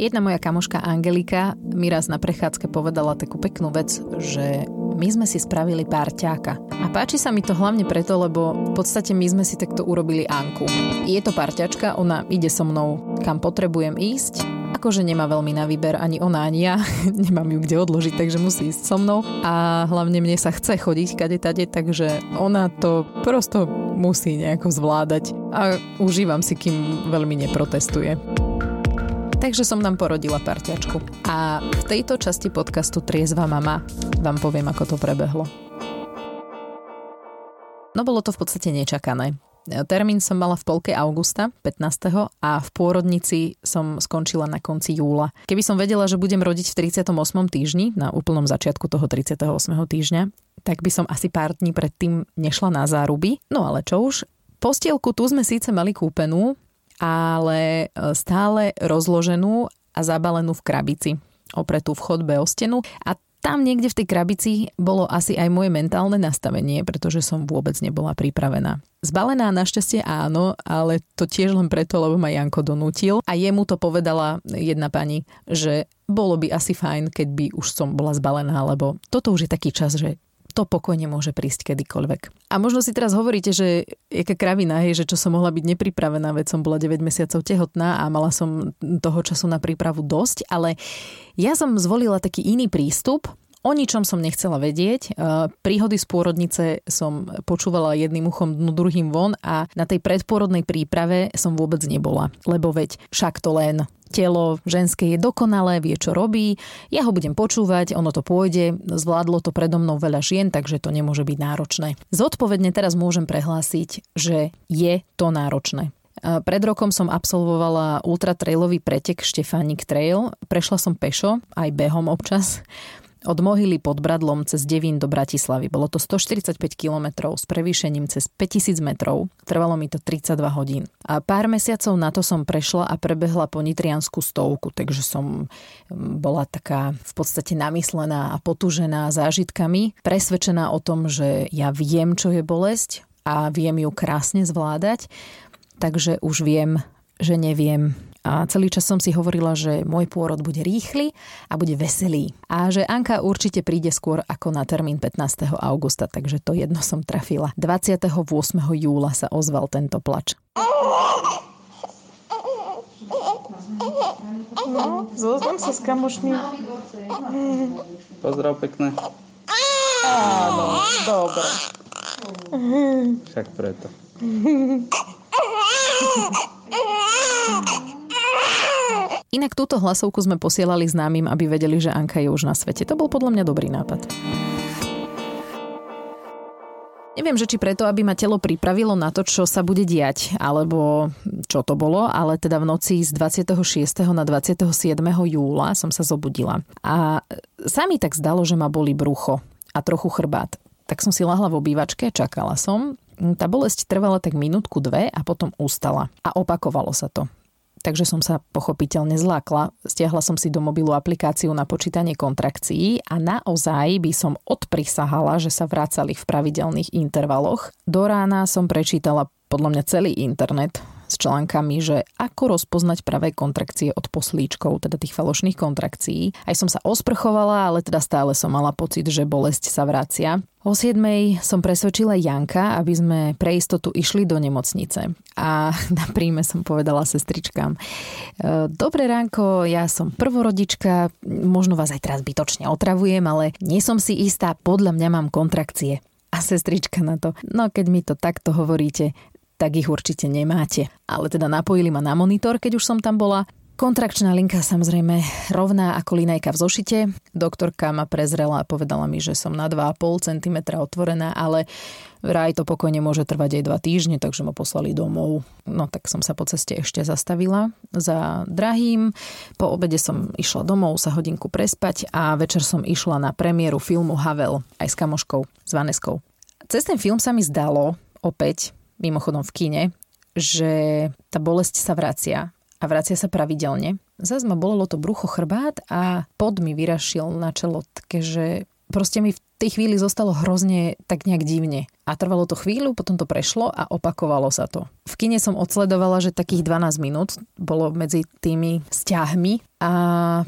Jedna moja kamoška Angelika mi raz na prechádzke povedala takú peknú vec, že my sme si spravili pár ťáka. A páči sa mi to hlavne preto, lebo v podstate my sme si takto urobili Anku. Je to parťačka, ona ide so mnou kam potrebujem ísť, akože nemá veľmi na výber ani ona, ani ja. Nemám ju kde odložiť, takže musí ísť so mnou. A hlavne mne sa chce chodiť kade tade, takže ona to prosto musí nejako zvládať. A užívam si, kým veľmi neprotestuje. Takže som nám porodila parťačku. A v tejto časti podcastu Triezva mama vám poviem, ako to prebehlo. No bolo to v podstate nečakané. Termín som mala v polke augusta, 15. a v pôrodnici som skončila na konci júla. Keby som vedela, že budem rodiť v 38. týždni, na úplnom začiatku toho 38. týždňa, tak by som asi pár dní predtým nešla na záruby. No ale čo už, postielku tu sme síce mali kúpenú, ale e, stále rozloženú a zabalenú v krabici opretú v chodbe o stenu a tam niekde v tej krabici bolo asi aj moje mentálne nastavenie, pretože som vôbec nebola pripravená. Zbalená našťastie áno, ale to tiež len preto, lebo ma Janko donútil a jemu to povedala jedna pani, že bolo by asi fajn, keď by už som bola zbalená, lebo toto už je taký čas, že to pokojne môže prísť kedykoľvek. A možno si teraz hovoríte, že jaká kravina, hej, že čo som mohla byť nepripravená, veď som bola 9 mesiacov tehotná a mala som toho času na prípravu dosť, ale ja som zvolila taký iný prístup, O ničom som nechcela vedieť. E, príhody z pôrodnice som počúvala jedným uchom dnu druhým von a na tej predpôrodnej príprave som vôbec nebola. Lebo veď však to len telo ženské je dokonalé, vie čo robí, ja ho budem počúvať, ono to pôjde, zvládlo to predo mnou veľa žien, takže to nemôže byť náročné. Zodpovedne teraz môžem prehlásiť, že je to náročné. Pred rokom som absolvovala ultratrailový pretek Štefánik Trail. Prešla som pešo, aj behom občas od Mohyly pod Bradlom cez Devín do Bratislavy. Bolo to 145 km s prevýšením cez 5000 metrov. Trvalo mi to 32 hodín. A pár mesiacov na to som prešla a prebehla po nitriansku stovku, takže som mm, bola taká v podstate namyslená a potúžená zážitkami, presvedčená o tom, že ja viem, čo je bolesť a viem ju krásne zvládať, takže už viem, že neviem a celý čas som si hovorila, že môj pôrod bude rýchly a bude veselý. A že Anka určite príde skôr ako na termín 15. augusta, takže to jedno som trafila. 28. júla sa ozval tento plač. Zoznam sa s kamošmi. Pozdrav pekné. Áno, dobre. Však preto. Inak túto hlasovku sme posielali známym, aby vedeli, že Anka je už na svete. To bol podľa mňa dobrý nápad. Neviem, že či preto, aby ma telo pripravilo na to, čo sa bude diať, alebo čo to bolo, ale teda v noci z 26. na 27. júla som sa zobudila. A sa mi tak zdalo, že ma boli brucho a trochu chrbát. Tak som si lahla v obývačke, čakala som. Tá bolesť trvala tak minútku, dve a potom ustala. A opakovalo sa to takže som sa pochopiteľne zlákla. Stiahla som si do mobilu aplikáciu na počítanie kontrakcií a naozaj by som odprisahala, že sa vracali v pravidelných intervaloch. Do rána som prečítala podľa mňa celý internet s článkami, že ako rozpoznať pravé kontrakcie od poslíčkov, teda tých falošných kontrakcií. Aj som sa osprchovala, ale teda stále som mala pocit, že bolesť sa vracia. O 7. som presvedčila Janka, aby sme pre istotu išli do nemocnice. A na príjme som povedala sestričkám. E, Dobré ránko, ja som prvorodička, možno vás aj teraz bytočne otravujem, ale nie som si istá, podľa mňa mám kontrakcie. A sestrička na to, no keď mi to takto hovoríte, tak ich určite nemáte. Ale teda napojili ma na monitor, keď už som tam bola. Kontrakčná linka samozrejme rovná ako linajka v zošite. Doktorka ma prezrela a povedala mi, že som na 2,5 cm otvorená, ale vraj to pokojne môže trvať aj 2 týždne, takže ma poslali domov. No tak som sa po ceste ešte zastavila za drahým. Po obede som išla domov sa hodinku prespať a večer som išla na premiéru filmu Havel aj s kamoškou, s Vaneskou. Cez ten film sa mi zdalo opäť, mimochodom v kine, že tá bolesť sa vracia a vracia sa pravidelne. Zas ma bolelo to brucho chrbát a pod mi vyrašil na čelo že proste mi v tej chvíli zostalo hrozne tak nejak divne. A trvalo to chvíľu, potom to prešlo a opakovalo sa to. V kine som odsledovala, že takých 12 minút bolo medzi tými stiahmi a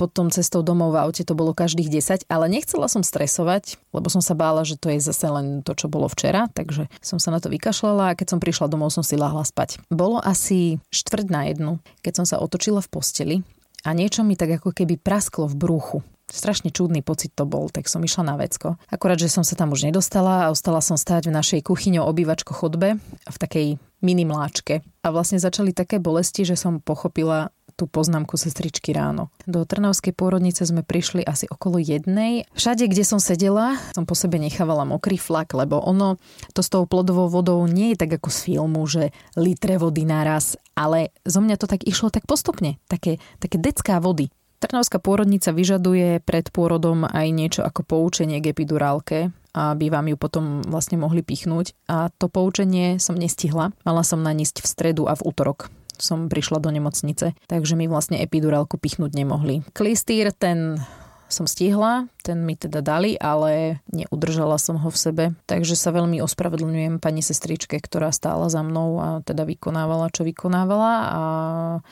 potom cestou domov v aute to bolo každých 10, ale nechcela som stresovať, lebo som sa bála, že to je zase len to, čo bolo včera, takže som sa na to vykašľala a keď som prišla domov, som si lahla spať. Bolo asi štvrť na jednu, keď som sa otočila v posteli a niečo mi tak ako keby prasklo v bruchu strašne čudný pocit to bol, tak som išla na vecko. Akurát, že som sa tam už nedostala a ostala som stáť v našej kuchyňo obývačko chodbe v takej mini mláčke. A vlastne začali také bolesti, že som pochopila tú poznámku sestričky ráno. Do Trnavskej pôrodnice sme prišli asi okolo jednej. Všade, kde som sedela, som po sebe nechávala mokrý flak, lebo ono to s tou plodovou vodou nie je tak ako z filmu, že litre vody naraz, ale zo mňa to tak išlo tak postupne. Také, také decká vody. Trnavská pôrodnica vyžaduje pred pôrodom aj niečo ako poučenie k epidurálke, aby vám ju potom vlastne mohli pichnúť. A to poučenie som nestihla. Mala som nanísť v stredu a v útorok som prišla do nemocnice, takže mi vlastne epidurálku pichnúť nemohli. Klistýr, ten som stihla, ten mi teda dali, ale neudržala som ho v sebe. Takže sa veľmi ospravedlňujem pani sestričke, ktorá stála za mnou a teda vykonávala, čo vykonávala a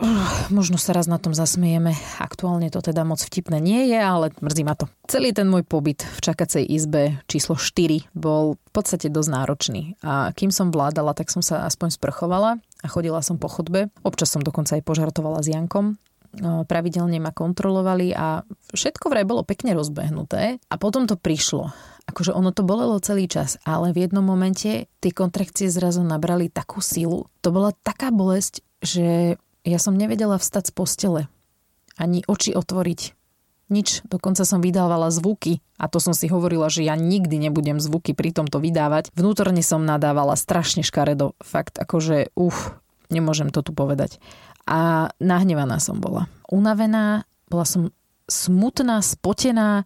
uh, možno sa raz na tom zasmiejeme. Aktuálne to teda moc vtipné nie je, ale mrzí ma to. Celý ten môj pobyt v čakacej izbe číslo 4 bol v podstate dosť náročný a kým som vládala, tak som sa aspoň sprchovala a chodila som po chodbe. Občas som dokonca aj požartovala s Jankom pravidelne ma kontrolovali a všetko vraj bolo pekne rozbehnuté a potom to prišlo. Akože ono to bolelo celý čas, ale v jednom momente tie kontrakcie zrazu nabrali takú silu. To bola taká bolesť, že ja som nevedela vstať z postele. Ani oči otvoriť. Nič, dokonca som vydávala zvuky a to som si hovorila, že ja nikdy nebudem zvuky pri tomto vydávať. Vnútorne som nadávala strašne škaredo. Fakt, akože uf, nemôžem to tu povedať a nahnevaná som bola. Unavená, bola som smutná, spotená,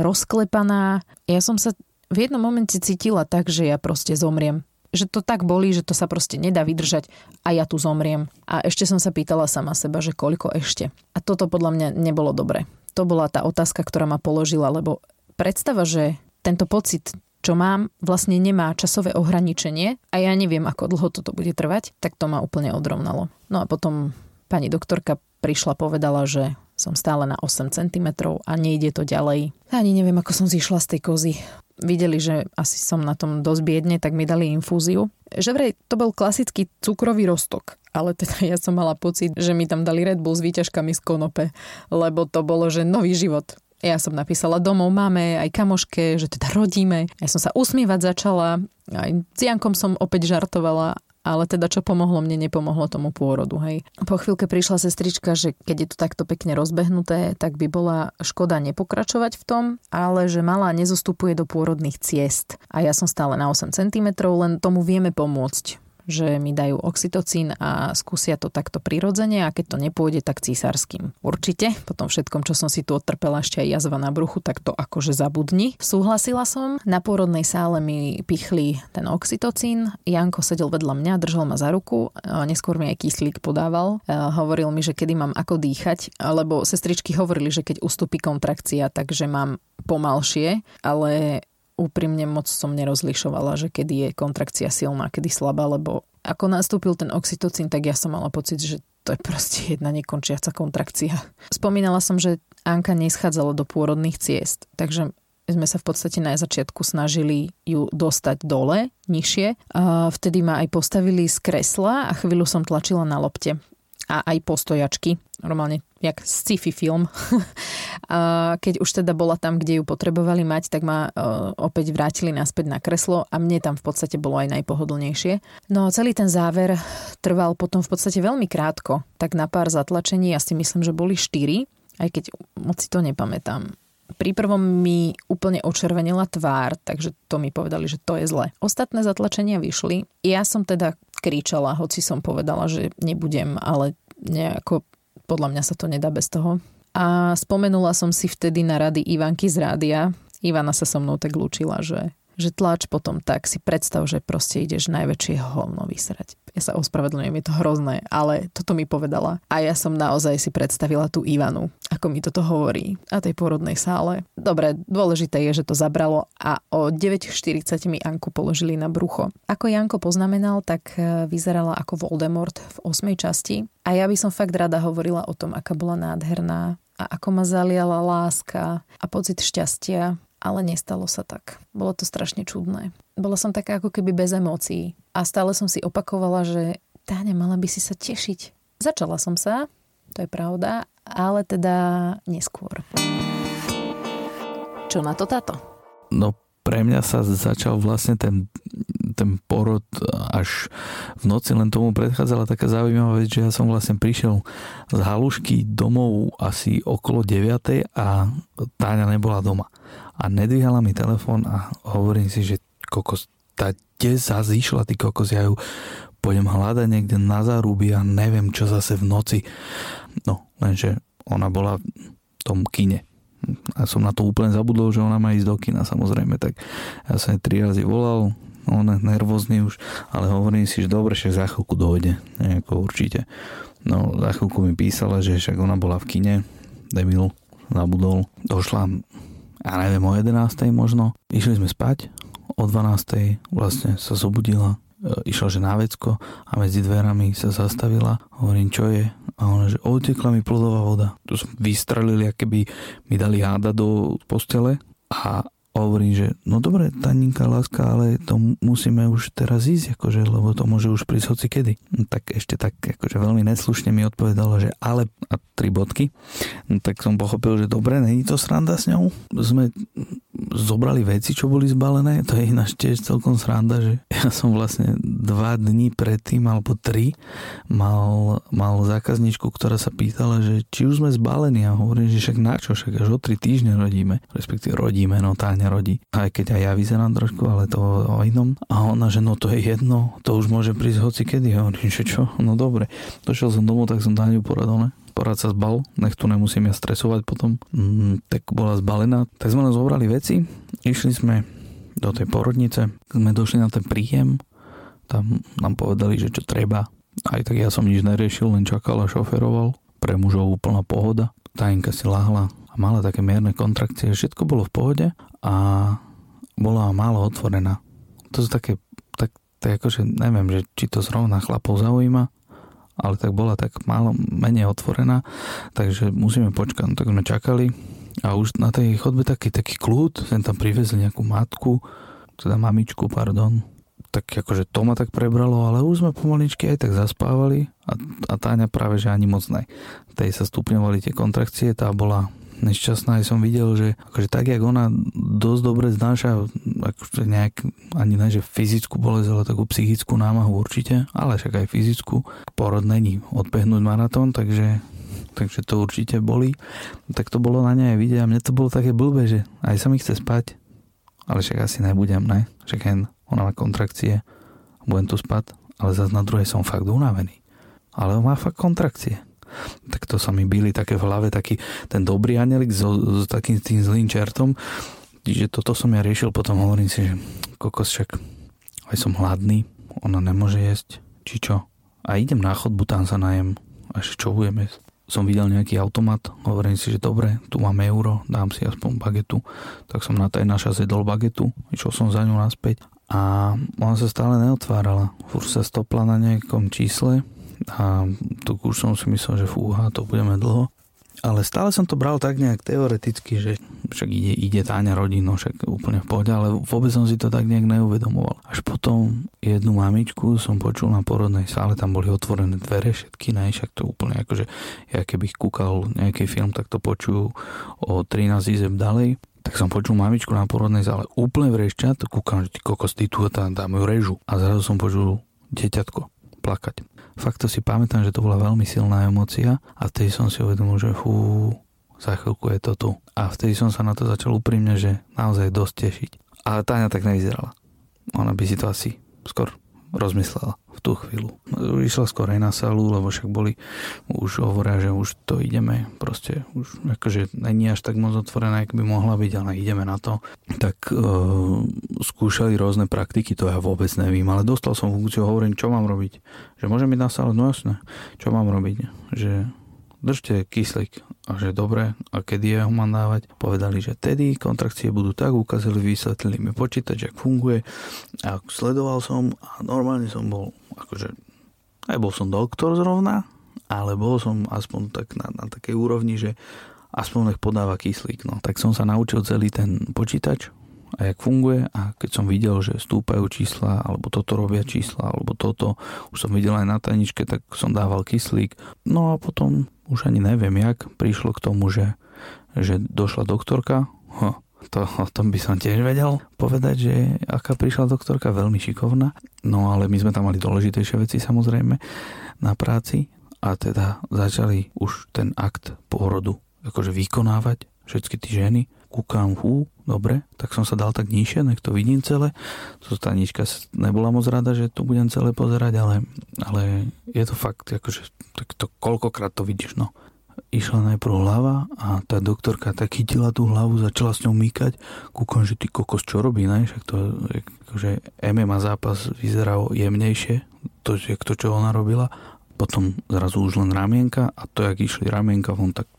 rozklepaná. Ja som sa v jednom momente cítila tak, že ja proste zomriem. Že to tak bolí, že to sa proste nedá vydržať a ja tu zomriem. A ešte som sa pýtala sama seba, že koľko ešte. A toto podľa mňa nebolo dobre. To bola tá otázka, ktorá ma položila, lebo predstava, že tento pocit čo mám, vlastne nemá časové ohraničenie a ja neviem, ako dlho toto bude trvať, tak to ma úplne odrovnalo. No a potom pani doktorka prišla, povedala, že som stále na 8 cm a nejde to ďalej. Ani neviem, ako som zišla z tej kozy. Videli, že asi som na tom dosť biedne, tak mi dali infúziu. Že vraj to bol klasický cukrový roztok, ale teda ja som mala pocit, že mi tam dali Red Bull s výťažkami z konope, lebo to bolo, že nový život. Ja som napísala domov máme, aj kamoške, že teda rodíme. Ja som sa usmievať začala, aj s Jankom som opäť žartovala ale teda čo pomohlo mne, nepomohlo tomu pôrodu. Hej. Po chvíľke prišla sestrička, že keď je to takto pekne rozbehnuté, tak by bola škoda nepokračovať v tom, ale že malá nezostupuje do pôrodných ciest. A ja som stále na 8 cm, len tomu vieme pomôcť že mi dajú oxytocín a skúsia to takto prirodzene a keď to nepôjde, tak císarským. Určite, po tom všetkom, čo som si tu odtrpela ešte aj jazva na bruchu, tak to akože zabudni. Súhlasila som, na pôrodnej sále mi pichli ten oxytocín, Janko sedel vedľa mňa, držal ma za ruku, neskôr mi aj kyslík podával, hovoril mi, že kedy mám ako dýchať, lebo sestričky hovorili, že keď ustúpi kontrakcia, takže mám pomalšie, ale úprimne moc som nerozlišovala, že kedy je kontrakcia silná, kedy slabá, lebo ako nastúpil ten oxytocín, tak ja som mala pocit, že to je proste jedna nekončiaca kontrakcia. Spomínala som, že Anka neschádzala do pôrodných ciest, takže sme sa v podstate na začiatku snažili ju dostať dole, nižšie. A vtedy ma aj postavili z kresla a chvíľu som tlačila na lopte a aj postojačky, normálne jak sci-fi film. a keď už teda bola tam, kde ju potrebovali mať, tak ma uh, opäť vrátili naspäť na kreslo a mne tam v podstate bolo aj najpohodlnejšie. No celý ten záver trval potom v podstate veľmi krátko, tak na pár zatlačení, ja si myslím, že boli štyri, aj keď moc si to nepamätám. Pri prvom mi úplne očervenila tvár, takže to mi povedali, že to je zle. Ostatné zatlačenia vyšli. Ja som teda kričala, hoci som povedala, že nebudem, ale nejako podľa mňa sa to nedá bez toho. A spomenula som si vtedy na rady Ivanky z rádia. Ivana sa so mnou tak lúčila, že, že tlač potom tak si predstav, že proste ideš najväčšie hovno vysrať. Ja sa ospravedlňujem, je to hrozné, ale toto mi povedala. A ja som naozaj si predstavila tú Ivanu, ako mi toto hovorí a tej porodnej sále. Dobre, dôležité je, že to zabralo a o 9.40 mi Anku položili na brucho. Ako Janko poznamenal, tak e, vyzerala ako Voldemort v 8. časti a ja by som fakt rada hovorila o tom, aká bola nádherná a ako ma zaliala láska a pocit šťastia ale nestalo sa tak. Bolo to strašne čudné. Bola som taká ako keby bez emócií a stále som si opakovala, že Táňa, mala by si sa tešiť. Začala som sa, to je pravda, ale teda neskôr. Čo na to táto? No pre mňa sa začal vlastne ten, ten porod až v noci, len tomu predchádzala taká zaujímavá vec, že ja som vlastne prišiel z halušky domov asi okolo 9. a Táňa nebola doma a nedvíhala mi telefón a hovorím si, že kokos, tá kde zase išla, ty kokos, ja ju pôjdem hľadať niekde na záruby a neviem, čo zase v noci. No, lenže ona bola v tom kine. A som na to úplne zabudol, že ona má ísť do kina, samozrejme, tak ja som tri razy volal, on je nervózny už, ale hovorím si, že dobre, že za chvíľku dojde, nejako určite. No, za chvíľku mi písala, že však ona bola v kine, debil, zabudol. Došla ja neviem, o 11. možno. Išli sme spať, o 12. vlastne sa zobudila, e, išla že na vecko a medzi dverami sa zastavila. Hovorím, čo je? A ona, že odtekla mi plodová voda. Tu som vystrelili, keby mi dali háda do postele a hovorím, že no dobre, taninka, láska, ale to musíme už teraz ísť, akože, lebo to môže už prísť hoci kedy. No, tak ešte tak akože veľmi neslušne mi odpovedala, že ale a tri bodky. No, tak som pochopil, že dobre, není to sranda s ňou. Sme zobrali veci, čo boli zbalené. To je ináč tiež celkom sranda, že ja som vlastne dva dní predtým, alebo tri, mal, mal zákazničku, ktorá sa pýtala, že či už sme zbalení a hovorím, že však na čo, však až o tri týždne rodíme, respektíve rodíme, no tá rodí. Aj keď aj ja vyzerám trošku, ale to o inom. A ona, že no to je jedno, to už môže prísť hoci kedy. Hovorím, že čo? No dobre. Došiel som domov, tak som Táňu poradol, ne? porad sa zbal, nech tu nemusím ja stresovať potom. Mm, tak bola zbalená. Tak sme len zobrali veci, išli sme do tej porodnice, sme došli na ten príjem, tam nám povedali, že čo treba. Aj tak ja som nič neriešil, len čakal a šoferoval. Pre mužov úplná pohoda. Tajinka si lahla a mala také mierne kontrakcie. Všetko bolo v pohode a bola málo otvorená. To sú také, tak, tak akože neviem, že či to zrovna chlapov zaujíma, ale tak bola tak málo menej otvorená, takže musíme počkať. No, tak sme čakali a už na tej chodbe taký, taký kľud, sem tam privezli nejakú matku, teda mamičku, pardon, tak akože to ma tak prebralo, ale už sme pomaličky aj tak zaspávali a, a Táňa práve, že ani moc ne. Tej sa stupňovali tie kontrakcie, tá bola nešťastná, aj som videl, že akože tak, jak ona dosť dobre znáša akože nejak, ani ne, že fyzickú bolesť, ale takú psychickú námahu určite, ale však aj fyzickú. Porod není odbehnúť maratón, takže takže to určite boli. Tak to bolo na nej aj vidieť a mne to bolo také blbé, že aj sa mi chce spať, ale však asi nebudem, ne? Však hen, ona má kontrakcie, budem tu spať, ale zase na druhej som fakt unavený. Ale má fakt kontrakcie tak to sa mi byli také v hlave, taký ten dobrý anelik so, so takým tým zlým čertom. Čiže toto som ja riešil, potom hovorím si, že kokos však aj som hladný, ona nemôže jesť, či čo. A idem na chodbu, tam sa najem, až čo budem jesť. Som videl nejaký automat, hovorím si, že dobre, tu mám euro, dám si aspoň bagetu. Tak som na tej naša zjedol bagetu, išiel som za ňou naspäť a ona sa stále neotvárala. Fur sa stopla na nejakom čísle, a tu už som si myslel, že fúha, to budeme dlho. Ale stále som to bral tak nejak teoreticky, že však ide, ide táňa rodinu, však úplne v pohode, ale vôbec som si to tak nejak neuvedomoval. Až potom jednu mamičku som počul na porodnej sále, tam boli otvorené dvere všetky, ne, však to úplne akože, ja keby kúkal nejaký film, tak to počujú o 13 izeb ďalej tak som počul mamičku na porodnej sále úplne vrešťať, kúkam, že ty kokos, ty tu tam, tam ju režu. A zrazu som počul deťatko plakať fakt to si pamätám, že to bola veľmi silná emocia a vtedy som si uvedomil, že fú, za chvíľku je to tu. A vtedy som sa na to začal úprimne, že naozaj dosť tešiť. Ale Táňa tak nevyzerala. Ona by si to asi skôr rozmyslela v tú chvíľu. Išla skôr aj na salu, lebo však boli, už hovoria, že už to ideme, proste už akože není až tak moc otvorená, ako by mohla byť, ale ideme na to. Tak e, skúšali rôzne praktiky, to ja vôbec nevím, ale dostal som funkciu, hovorím, čo mám robiť. Že môžem byť na sále, no jasné, čo mám robiť. Že držte kyslík. A že dobre, a kedy je ho mám dávať? Povedali, že tedy kontrakcie budú tak, ukázali, vysvetlili mi počítač, jak funguje. A sledoval som a normálne som bol, akože, nebol som doktor zrovna, ale bol som aspoň tak na, na takej úrovni, že aspoň nech podáva kyslík. No. Tak som sa naučil celý ten počítač, a jak funguje a keď som videl, že stúpajú čísla alebo toto robia čísla alebo toto, už som videl aj na tajničke, tak som dával kyslík. No a potom už ani neviem jak, prišlo k tomu, že, že došla doktorka, huh, to, o tom by som tiež vedel povedať, že aká prišla doktorka, veľmi šikovná. No ale my sme tam mali dôležitejšie veci samozrejme na práci a teda začali už ten akt pôrodu akože vykonávať všetky tie ženy kúkam, hú, dobre, tak som sa dal tak nižšie, nech to vidím celé. To stanička nebola moc rada, že to budem celé pozerať, ale, ale je to fakt, akože, tak to koľkokrát to vidíš, no. Išla najprv hlava a tá doktorka tak chytila tú hlavu, začala s ňou mýkať. Kúkam, že ty kokos, čo robí, ne? Však to, akože MMA zápas vyzeral jemnejšie, to, je to, čo ona robila. Potom zrazu už len ramienka a to, jak išli ramienka, on tak,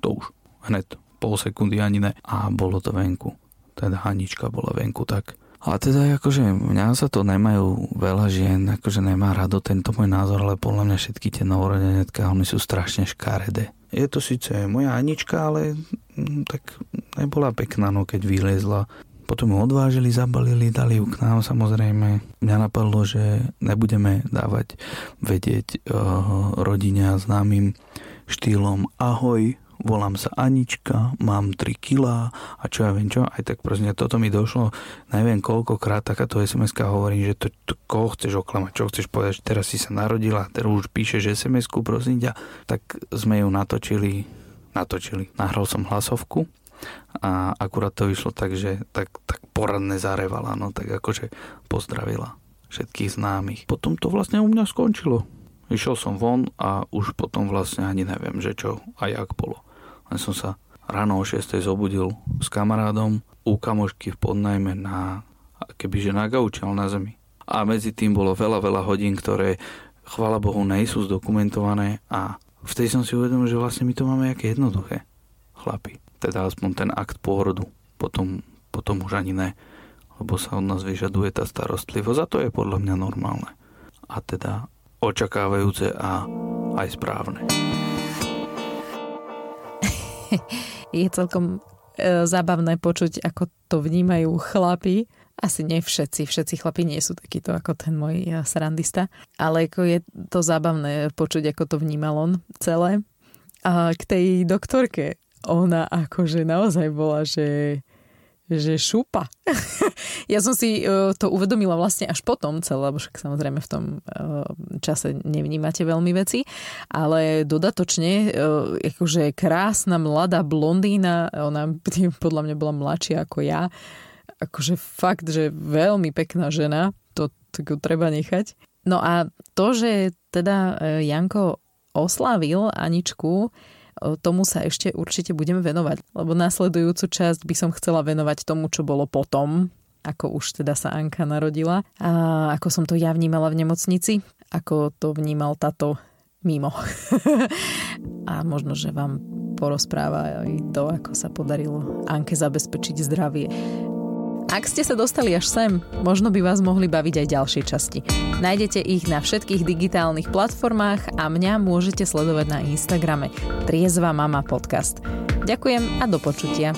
to už, hned pol sekundy ani ne. A bolo to venku. Teda Hanička bola venku, tak ale teda akože mňa sa to nemajú veľa žien, akože nemá rado tento môj názor, ale podľa mňa všetky tie novorodenetka, oni sú strašne škaredé. Je to síce moja Anička, ale mm, tak nebola pekná, no keď vyliezla. Potom ju odvážili, zabalili, dali ju k nám samozrejme. Mňa napadlo, že nebudeme dávať vedieť uh, rodine a známym štýlom ahoj, volám sa Anička, mám 3 kilá a čo ja viem čo, aj tak proste toto mi došlo, neviem koľkokrát takáto sms hovorí, že to, to koho chceš oklamať, čo chceš povedať, že teraz si sa narodila, teraz už píšeš SMS-ku, prosím ťa, tak sme ju natočili, natočili, nahral som hlasovku a akurát to vyšlo tak, že tak, tak poradne zarevala, no tak akože pozdravila všetkých známych. Potom to vlastne u mňa skončilo. Išiel som von a už potom vlastne ani neviem, že čo a jak bolo. Len som sa ráno o 6. zobudil s kamarádom u kamošky v podnajme na, kebyže na gauči, na zemi. A medzi tým bolo veľa, veľa hodín, ktoré, chvala Bohu, nejsú zdokumentované a vtedy som si uvedomil, že vlastne my to máme aké jednoduché. Chlapi. Teda aspoň ten akt pôrodu. Potom, potom už ani ne. Lebo sa od nás vyžaduje tá starostlivosť a to je podľa mňa normálne. A teda očakávajúce a aj správne. je celkom e, zábavné počuť, ako to vnímajú chlapi. Asi nie všetci, všetci chlapi nie sú takíto ako ten môj e, srandista, ale ako je to zábavné počuť, ako to vnímal on celé. A k tej doktorke, ona akože naozaj bola, že že šupa. ja som si uh, to uvedomila vlastne až potom celé, lebo však samozrejme v tom uh, čase nevnímate veľmi veci, ale dodatočne uh, akože krásna mladá blondína, ona podľa mňa bola mladšia ako ja, akože fakt, že veľmi pekná žena, to tak treba nechať. No a to, že teda Janko oslávil Aničku, tomu sa ešte určite budeme venovať, lebo následujúcu časť by som chcela venovať tomu, čo bolo potom, ako už teda sa Anka narodila a ako som to ja vnímala v nemocnici, ako to vnímal táto mimo. a možno, že vám porozpráva aj to, ako sa podarilo Anke zabezpečiť zdravie. Ak ste sa dostali až sem, možno by vás mohli baviť aj ďalšie časti. Nájdete ich na všetkých digitálnych platformách a mňa môžete sledovať na Instagrame Triezva mama podcast. Ďakujem a do počutia.